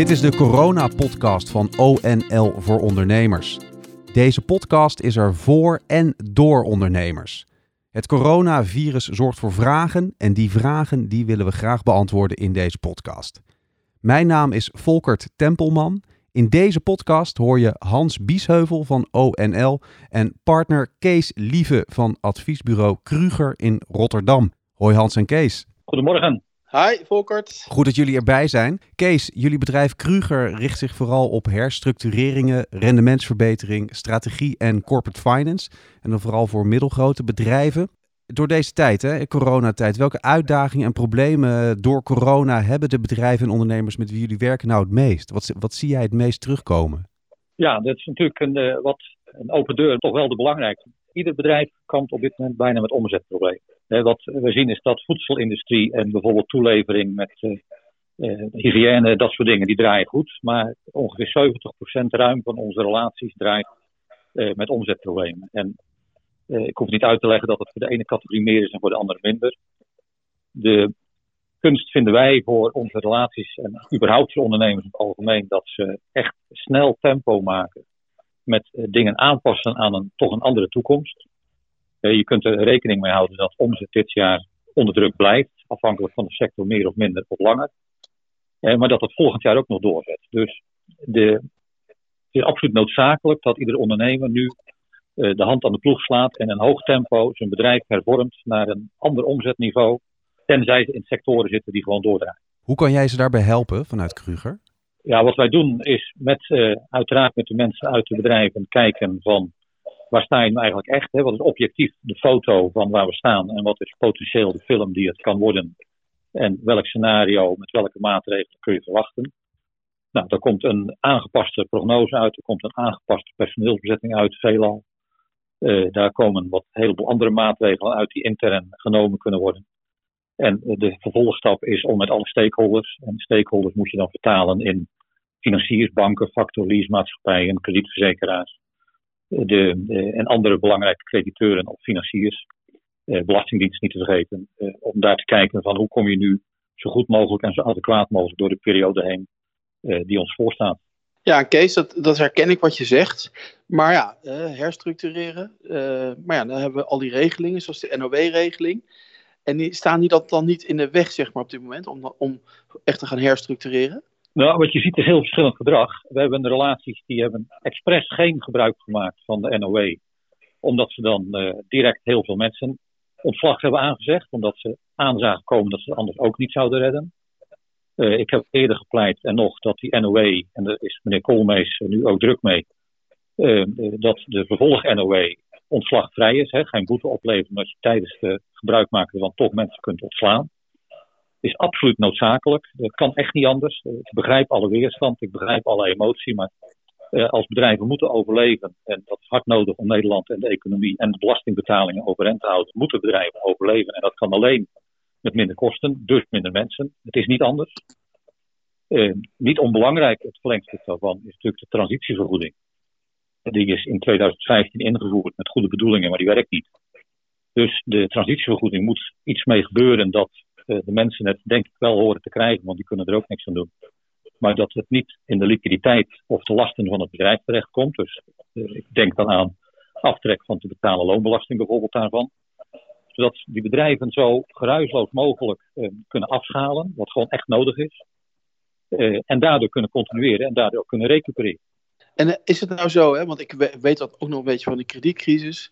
Dit is de corona-podcast van ONL voor ondernemers. Deze podcast is er voor en door ondernemers. Het coronavirus zorgt voor vragen en die vragen die willen we graag beantwoorden in deze podcast. Mijn naam is Volkert Tempelman. In deze podcast hoor je Hans Biesheuvel van ONL en partner Kees Lieve van adviesbureau Kruger in Rotterdam. Hoi Hans en Kees. Goedemorgen. Hi, Volkert. Goed dat jullie erbij zijn. Kees, jullie bedrijf Kruger richt zich vooral op herstructureringen, rendementsverbetering, strategie en corporate finance. En dan vooral voor middelgrote bedrijven. Door deze tijd, hè, coronatijd, welke uitdagingen en problemen door corona hebben de bedrijven en ondernemers met wie jullie werken nou het meest? Wat, wat zie jij het meest terugkomen? Ja, dat is natuurlijk een, uh, wat, een open deur, toch wel de belangrijkste. Ieder bedrijf kampt op dit moment bijna met omzetproblemen. Wat we zien is dat voedselindustrie en bijvoorbeeld toelevering met uh, uh, hygiëne, dat soort dingen, die draaien goed. Maar ongeveer 70% ruim van onze relaties draait met omzetproblemen. En ik hoef niet uit te leggen dat het voor de ene categorie meer is en voor de andere minder. De kunst vinden wij voor onze relaties en überhaupt voor ondernemers in het algemeen dat ze echt snel tempo maken met dingen aanpassen aan een toch een andere toekomst. Je kunt er rekening mee houden dat omzet dit jaar onder druk blijft, afhankelijk van de sector meer of minder of langer. Maar dat het volgend jaar ook nog doorzet. Dus de, het is absoluut noodzakelijk dat ieder ondernemer nu de hand aan de ploeg slaat en in een hoog tempo zijn bedrijf hervormt naar een ander omzetniveau. Tenzij ze in sectoren zitten die gewoon doordraaien. Hoe kan jij ze daarbij helpen vanuit Kruger? Ja, wat wij doen is met, uh, uiteraard met de mensen uit de bedrijven kijken van waar sta je nou eigenlijk echt? Hè? Wat is objectief de foto van waar we staan en wat is potentieel de film die het kan worden? En welk scenario met welke maatregelen kun je verwachten? Nou, daar komt een aangepaste prognose uit, er komt een aangepaste personeelsbezetting uit, veelal. Uh, daar komen wat een heleboel andere maatregelen uit die intern genomen kunnen worden. En de vervolgstap is om met alle stakeholders, en stakeholders moet je dan vertalen in financiers, banken, factor, leasemaatschappijen, kredietverzekeraars de, en andere belangrijke crediteuren of financiers, eh, belastingdienst niet te vergeten, eh, om daar te kijken van hoe kom je nu zo goed mogelijk en zo adequaat mogelijk door de periode heen eh, die ons voorstaat. Ja, Kees, dat, dat herken ik wat je zegt. Maar ja, herstructureren. maar ja, dan hebben we al die regelingen, zoals de NOW-regeling. En die, staan die dat dan niet in de weg, zeg maar, op dit moment, om, om echt te gaan herstructureren? Nou, wat je ziet is heel verschillend gedrag. We hebben relaties die hebben expres geen gebruik gemaakt van de NOW. Omdat ze dan uh, direct heel veel mensen ontslag hebben aangezegd. Omdat ze aanzagen komen dat ze anders ook niet zouden redden. Uh, ik heb eerder gepleit en nog dat die NOW, en daar is meneer Koolmees nu ook druk mee, uh, dat de vervolg-NOW ontslagvrij is. Hè, geen boete opleveren omdat je tijdens de gebruik maken ervan toch mensen kunt ontslaan is absoluut noodzakelijk. Het kan echt niet anders. Ik begrijp alle weerstand, ik begrijp alle emotie, maar uh, als bedrijven moeten overleven, en dat is hard nodig om Nederland en de economie en de belastingbetalingen overeind te houden, moeten bedrijven overleven. En dat kan alleen met minder kosten, dus minder mensen. Het is niet anders. Uh, niet onbelangrijk, het verlengstuk daarvan, is natuurlijk de transitievergoeding. Die is in 2015 ingevoerd met goede bedoelingen, maar die werkt niet. Dus de transitievergoeding moet iets mee gebeuren dat de mensen het denk ik wel horen te krijgen, want die kunnen er ook niks aan doen. Maar dat het niet in de liquiditeit of de lasten van het bedrijf terechtkomt. Dus uh, ik denk dan aan aftrek van te betalen loonbelasting bijvoorbeeld daarvan. Zodat die bedrijven zo geruisloos mogelijk uh, kunnen afschalen, wat gewoon echt nodig is. en daardoor kunnen continueren en daardoor kunnen recupereren. En is het nou zo, hè, want ik weet dat ook nog een beetje van de kredietcrisis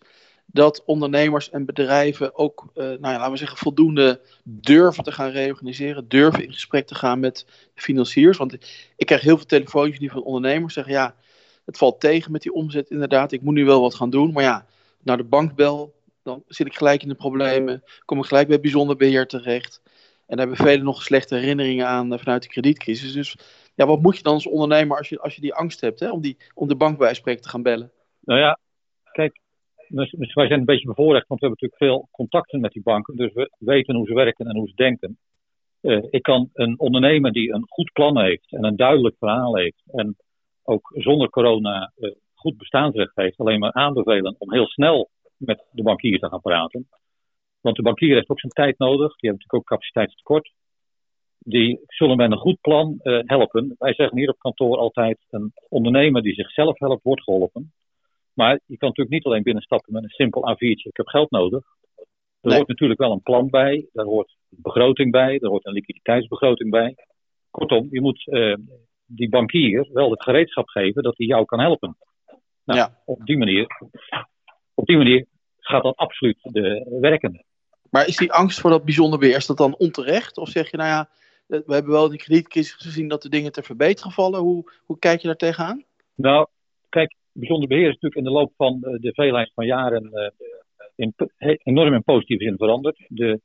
dat ondernemers en bedrijven ook, uh, nou ja, laten we zeggen, voldoende durven te gaan reorganiseren, durven in gesprek te gaan met financiers. Want ik krijg heel veel telefoontjes nu van ondernemers zeggen, ja, het valt tegen met die omzet inderdaad, ik moet nu wel wat gaan doen, maar ja, naar de bank bel, dan zit ik gelijk in de problemen, kom ik gelijk bij bijzonder beheer terecht. En daar hebben velen nog slechte herinneringen aan uh, vanuit de kredietcrisis. Dus ja, wat moet je dan als ondernemer als je, als je die angst hebt hè, om, die, om de bank bij te gaan bellen? Nou ja, kijk, dus, wij zijn een beetje bevoorrecht, want we hebben natuurlijk veel contacten met die banken. Dus we weten hoe ze werken en hoe ze denken. Uh, ik kan een ondernemer die een goed plan heeft en een duidelijk verhaal heeft. En ook zonder corona uh, goed bestaansrecht heeft, alleen maar aanbevelen om heel snel met de bankier te gaan praten. Want de bankier heeft ook zijn tijd nodig. Die hebben natuurlijk ook capaciteitstekort. die zullen met een goed plan uh, helpen. Wij zeggen hier op kantoor altijd: een ondernemer die zichzelf helpt, wordt geholpen. Maar je kan natuurlijk niet alleen binnenstappen met een simpel A4'tje: ik heb geld nodig. Er Nee. hoort natuurlijk wel een plan bij, daar hoort een begroting bij, er hoort een liquiditeitsbegroting bij. Kortom, je moet eh, die bankier wel het gereedschap geven dat hij jou kan helpen. Nou, Ja. op, die manier, op die manier gaat dat absoluut de, werken. Maar is die angst voor dat bijzonder is dat dan onterecht? Of zeg je, nou ja, eh, we hebben wel in de kredietcrisis gezien dat de dingen te verbeteren vallen. Hoe, hoe kijk je daar tegenaan? Nou, kijk, bijzonder beheer is natuurlijk in de loop van eh, de veelheid van jaren eh, in, enorm in positieve zin veranderd. De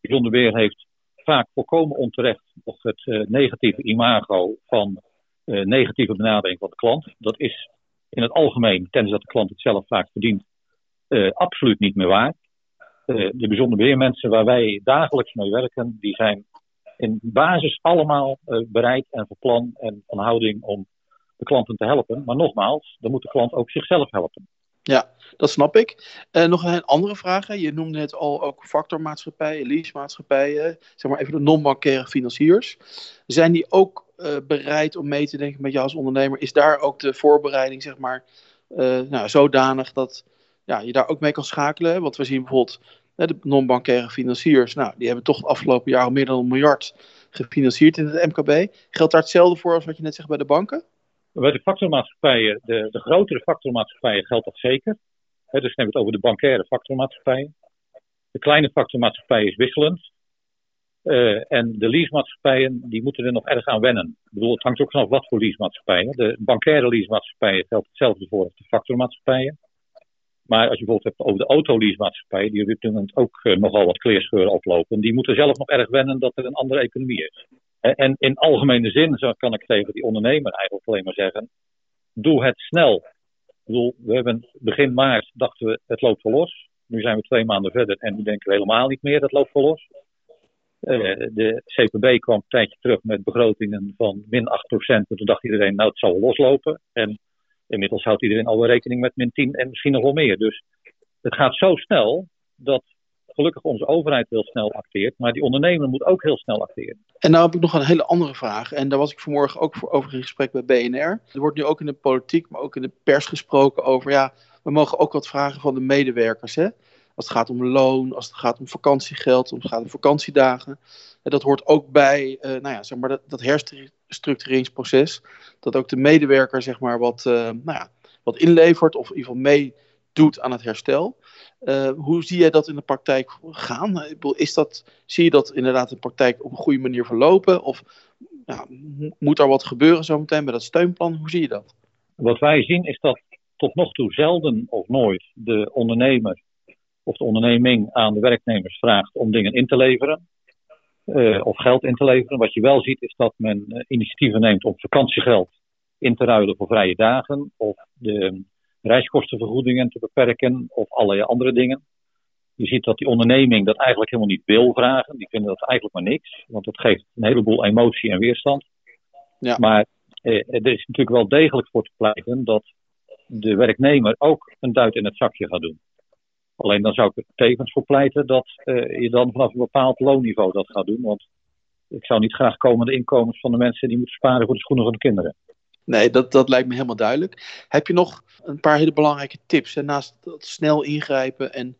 bijzonder beheer heeft vaak volkomen onterecht nog het eh, negatieve imago van negatieve benadering van de klant. Dat is in het algemeen, tenzij dat de klant het zelf vaak verdient, absoluut niet meer waar. De bijzonder beheermensen waar wij dagelijks mee werken, die zijn in basis allemaal bereid en van plan en van houding om de klanten te helpen. Maar nogmaals, dan moet de klant ook zichzelf helpen. Ja, dat snap ik. Eh, nog een andere vraag. Hè. Je noemde net al ook factormaatschappijen, leasemaatschappijen, zeg maar even de non-bankaire financiers. Zijn die ook eh, bereid om mee te denken met jou als ondernemer? Is daar ook de voorbereiding, zeg maar, eh, nou, zodanig dat ja, je daar ook mee kan schakelen? Want we zien bijvoorbeeld de non-bankaire financiers, nou, die hebben toch het afgelopen jaar al meer dan een miljard gefinancierd in het MKB. Geldt daar hetzelfde voor als wat je net zegt bij de banken? Bij de factormaatschappijen, de, de grotere factormaatschappijen geldt dat zeker. Dus we het over de bankaire factormaatschappijen. De kleine factormaatschappij is wisselend. Eh, en de leasemaatschappijen, die moeten er nog erg aan wennen. Ik bedoel, het hangt ook vanaf wat voor leasemaatschappijen. De bankaire leasemaatschappijen geldt hetzelfde voor als de factormaatschappijen. Maar als je bijvoorbeeld hebt over de autoleasemaatschappijen, die op dit moment ook eh, nogal wat kleerscheuren oplopen, die moeten zelf nog erg wennen dat er een andere economie is. En- in algemene zin kan ik tegen die ondernemer eigenlijk alleen maar zeggen: doe het snel. We hebben begin maart dachten we het loopt wel los. Nu zijn we twee maanden verder en nu denken we helemaal niet meer dat loopt wel los. Eh, de CPB kwam een tijdje terug met begrotingen van min 8%. En toen dacht iedereen, nou het zal wel loslopen. En inmiddels houdt iedereen alweer rekening met min 10 en misschien nog wel meer. Dus het gaat zo snel dat gelukkig onze overheid heel snel acteert. Maar die ondernemer moet ook heel snel acteren. En nou heb ik nog een hele andere vraag. En daar was ik vanmorgen ook voor over in gesprek bij BNR. Er wordt nu ook in de politiek, maar ook in de pers gesproken over... ja, we mogen ook wat vragen van de medewerkers. Hè? Als het gaat om loon, als het gaat om vakantiegeld, als het gaat om vakantiedagen. En dat hoort ook bij eh, nou ja, zeg maar dat, dat herstructureringsproces. Dat ook de medewerker zeg maar, wat, eh, nou ja, wat inlevert of in ieder geval meedoet aan het herstel. Eh, hoe zie jij dat in de praktijk gaan? Is dat, zie je dat inderdaad in de praktijk op een goede manier verlopen? Of moet er wat gebeuren zometeen met dat steunplan? Hoe zie je dat? Wat wij zien is dat tot nog toe zelden of nooit de ondernemer of de onderneming aan de werknemers vraagt om dingen in te leveren. eh, of geld in te leveren. Wat je wel ziet is dat men eh, initiatieven neemt om vakantiegeld in te ruilen voor vrije dagen. Of de reiskostenvergoedingen te beperken. Of allerlei andere dingen. Je ziet dat die onderneming dat eigenlijk helemaal niet wil vragen. Die vinden dat eigenlijk maar niks. Want dat geeft een heleboel emotie en weerstand. Ja. Maar eh, er is natuurlijk wel degelijk voor te pleiten dat de werknemer ook een duit in het zakje gaat doen. Alleen dan zou ik er tevens voor pleiten dat eh, je dan vanaf een bepaald loonniveau dat gaat doen. Want ik zou niet graag komende inkomens van de mensen die moeten sparen voor de schoenen van de kinderen. Nee, dat, dat lijkt me helemaal duidelijk. Heb je nog een paar hele belangrijke tips? Hè? Naast dat snel ingrijpen en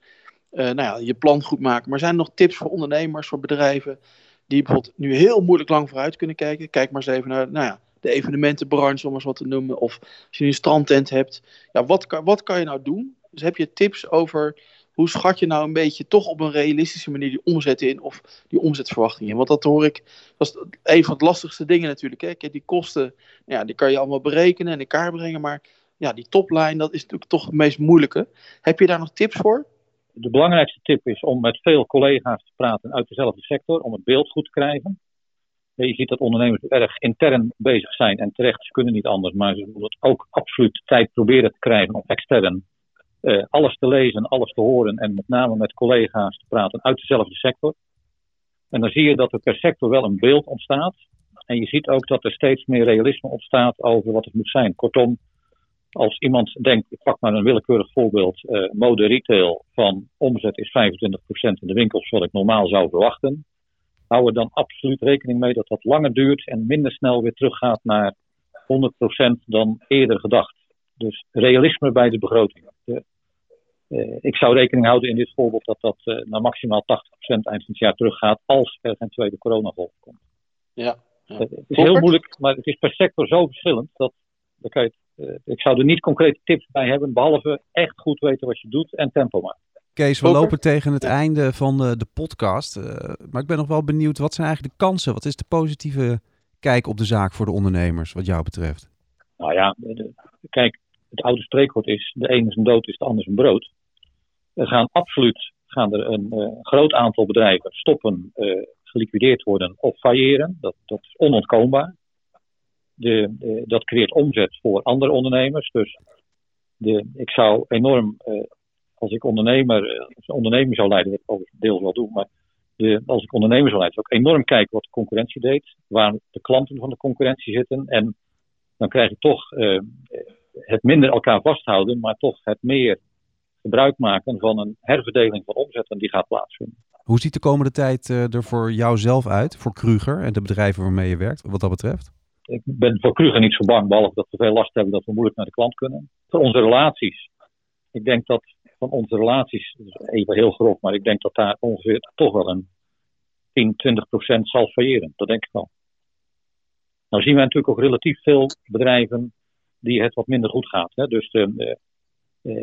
eh, nou ja, je plan goed maken. Maar zijn er nog tips voor ondernemers, voor bedrijven die bijvoorbeeld nu heel moeilijk lang vooruit kunnen kijken? Kijk maar eens even naar nou ja, de evenementenbranche, om eens wat te noemen. Of als je een strandtent hebt. Ja, wat, wat kan je nou doen? Dus heb je tips over hoe schat je nou een beetje toch op een realistische manier die omzet in of die omzetverwachtingen in? Want dat hoor ik, dat is een van de lastigste dingen natuurlijk. Hè? Kijk, die kosten, ja, die kan je allemaal berekenen en in kaart brengen. Maar ja, die toplijn, dat is natuurlijk toch het meest moeilijke. Heb je daar nog tips voor? De belangrijkste tip is om met veel collega's te praten uit dezelfde sector, om het beeld goed te krijgen. Je ziet dat ondernemers erg intern bezig zijn en terecht, ze kunnen niet anders, maar ze moeten ook absoluut tijd proberen te krijgen om extern uh, alles te lezen, alles te horen en met name met collega's te praten uit dezelfde sector. En dan zie je dat er per sector wel een beeld ontstaat. En je ziet ook dat er steeds meer realisme ontstaat over wat het moet zijn. Kortom, als iemand denkt, ik pak maar een willekeurig voorbeeld, uh, mode retail van omzet is 25% in de winkels wat ik normaal zou verwachten. hou er dan absoluut rekening mee dat dat langer duurt en minder snel weer teruggaat naar 100% dan eerder gedacht. Dus realisme bij de begroting. De, uh, ik zou rekening houden in dit voorbeeld dat dat uh, naar maximaal 80% eind van het jaar teruggaat als er geen tweede coronagolf komt. Ja. ja. Uh, het is heel moeilijk, maar het is per sector zo verschillend dat, dat kan je, ik zou er niet concrete tips bij hebben, behalve echt goed weten wat je doet en tempo maken. Kees, we lopen tegen het einde van de, de podcast. Uh, maar ik ben nog wel benieuwd, wat zijn eigenlijk de kansen? Wat is de positieve kijk op de zaak voor de ondernemers, wat jou betreft? Nou ja, de, kijk, het oude spreekwoord is: de ene is een dood, is de ander is een brood. Er gaan absoluut gaan er een uh, groot aantal bedrijven stoppen, uh, geliquideerd worden of failleren. Dat, dat is onontkoombaar. De, dat creëert omzet voor andere ondernemers. Dus de, ik zou enorm als ik ondernemer, als onderneming zou leiden, wat ik overigens deels wel doen, maar de, als ik ondernemer zou leiden, zou ik enorm kijken wat de concurrentie deed, waar de klanten van de concurrentie zitten. En dan krijg je toch het minder elkaar vasthouden, maar toch het meer gebruik maken van een herverdeling van omzetten die gaat plaatsvinden. Hoe ziet de komende tijd uh, er voor jou zelf uit, voor Kruger en de bedrijven waarmee je werkt, wat dat betreft? Ik ben voor Kruger niet zo bang, behalve dat we veel last hebben dat we moeilijk naar de klant kunnen. Voor onze relaties. Ik denk dat van onze relaties, even heel grof, maar ik denk dat daar ongeveer toch wel een 10, 20 procent zal failleren. Dat denk ik wel. Nou zien wij natuurlijk ook relatief veel bedrijven die het wat minder goed gaat. Hè? Dus de, de,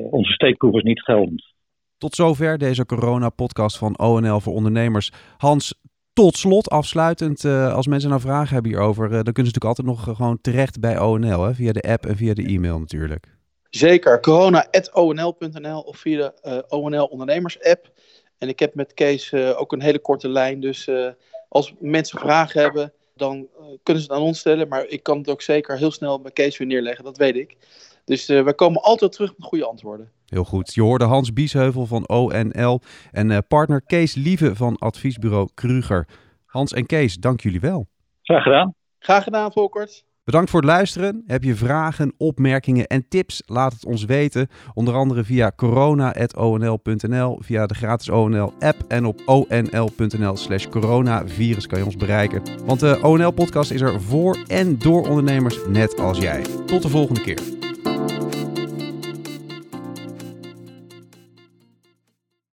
onze steekproef is niet geldend. Tot zover deze corona-podcast van ONL voor ondernemers. Hans, tot slot, afsluitend, uh, als mensen nou vragen hebben hierover, uh, dan kunnen ze natuurlijk altijd nog uh, gewoon terecht bij ONL, hè? via de app en via de e-mail natuurlijk. Zeker, corona.onl.nl of via de uh, ONL ondernemers app. En ik heb met Kees uh, ook een hele korte lijn, dus uh, als mensen vragen hebben, dan kunnen ze het aan ons stellen. Maar ik kan het ook zeker heel snel bij Kees weer neerleggen, dat weet ik. Dus we komen altijd terug met goede antwoorden. Heel goed. Je hoorde Hans Biesheuvel van ONL en partner Kees Lieve van adviesbureau Kruger. Hans en Kees, dank jullie wel. Graag gedaan. Graag gedaan, Volkert. Bedankt voor het luisteren. Heb je vragen, opmerkingen en tips? Laat het ons weten. Onder andere via corona.onl.nl, via de gratis ONL-app en op onl.nl slash coronavirus kan je ons bereiken. Want de ONL-podcast is er voor en door ondernemers net als jij. Tot de volgende keer.